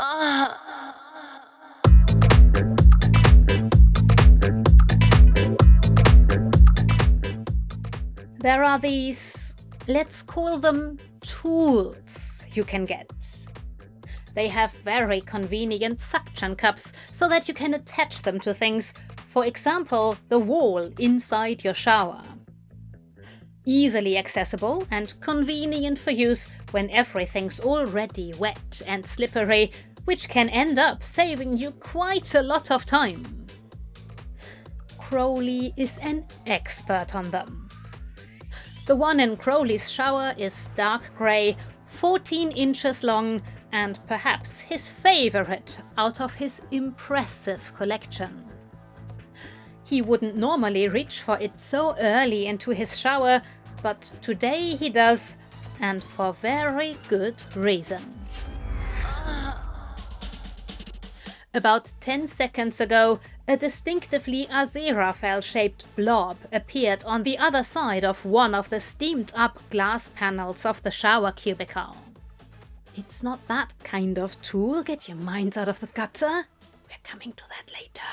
There are these, let's call them tools you can get. They have very convenient suction cups so that you can attach them to things, for example, the wall inside your shower. Easily accessible and convenient for use when everything's already wet and slippery, which can end up saving you quite a lot of time. Crowley is an expert on them. The one in Crowley's shower is dark grey, 14 inches long, and perhaps his favorite out of his impressive collection. He wouldn't normally reach for it so early into his shower, but today he does, and for very good reason. About 10 seconds ago, a distinctively Aziraphale shaped blob appeared on the other side of one of the steamed up glass panels of the shower cubicle. It's not that kind of tool, get your minds out of the gutter. We're coming to that later.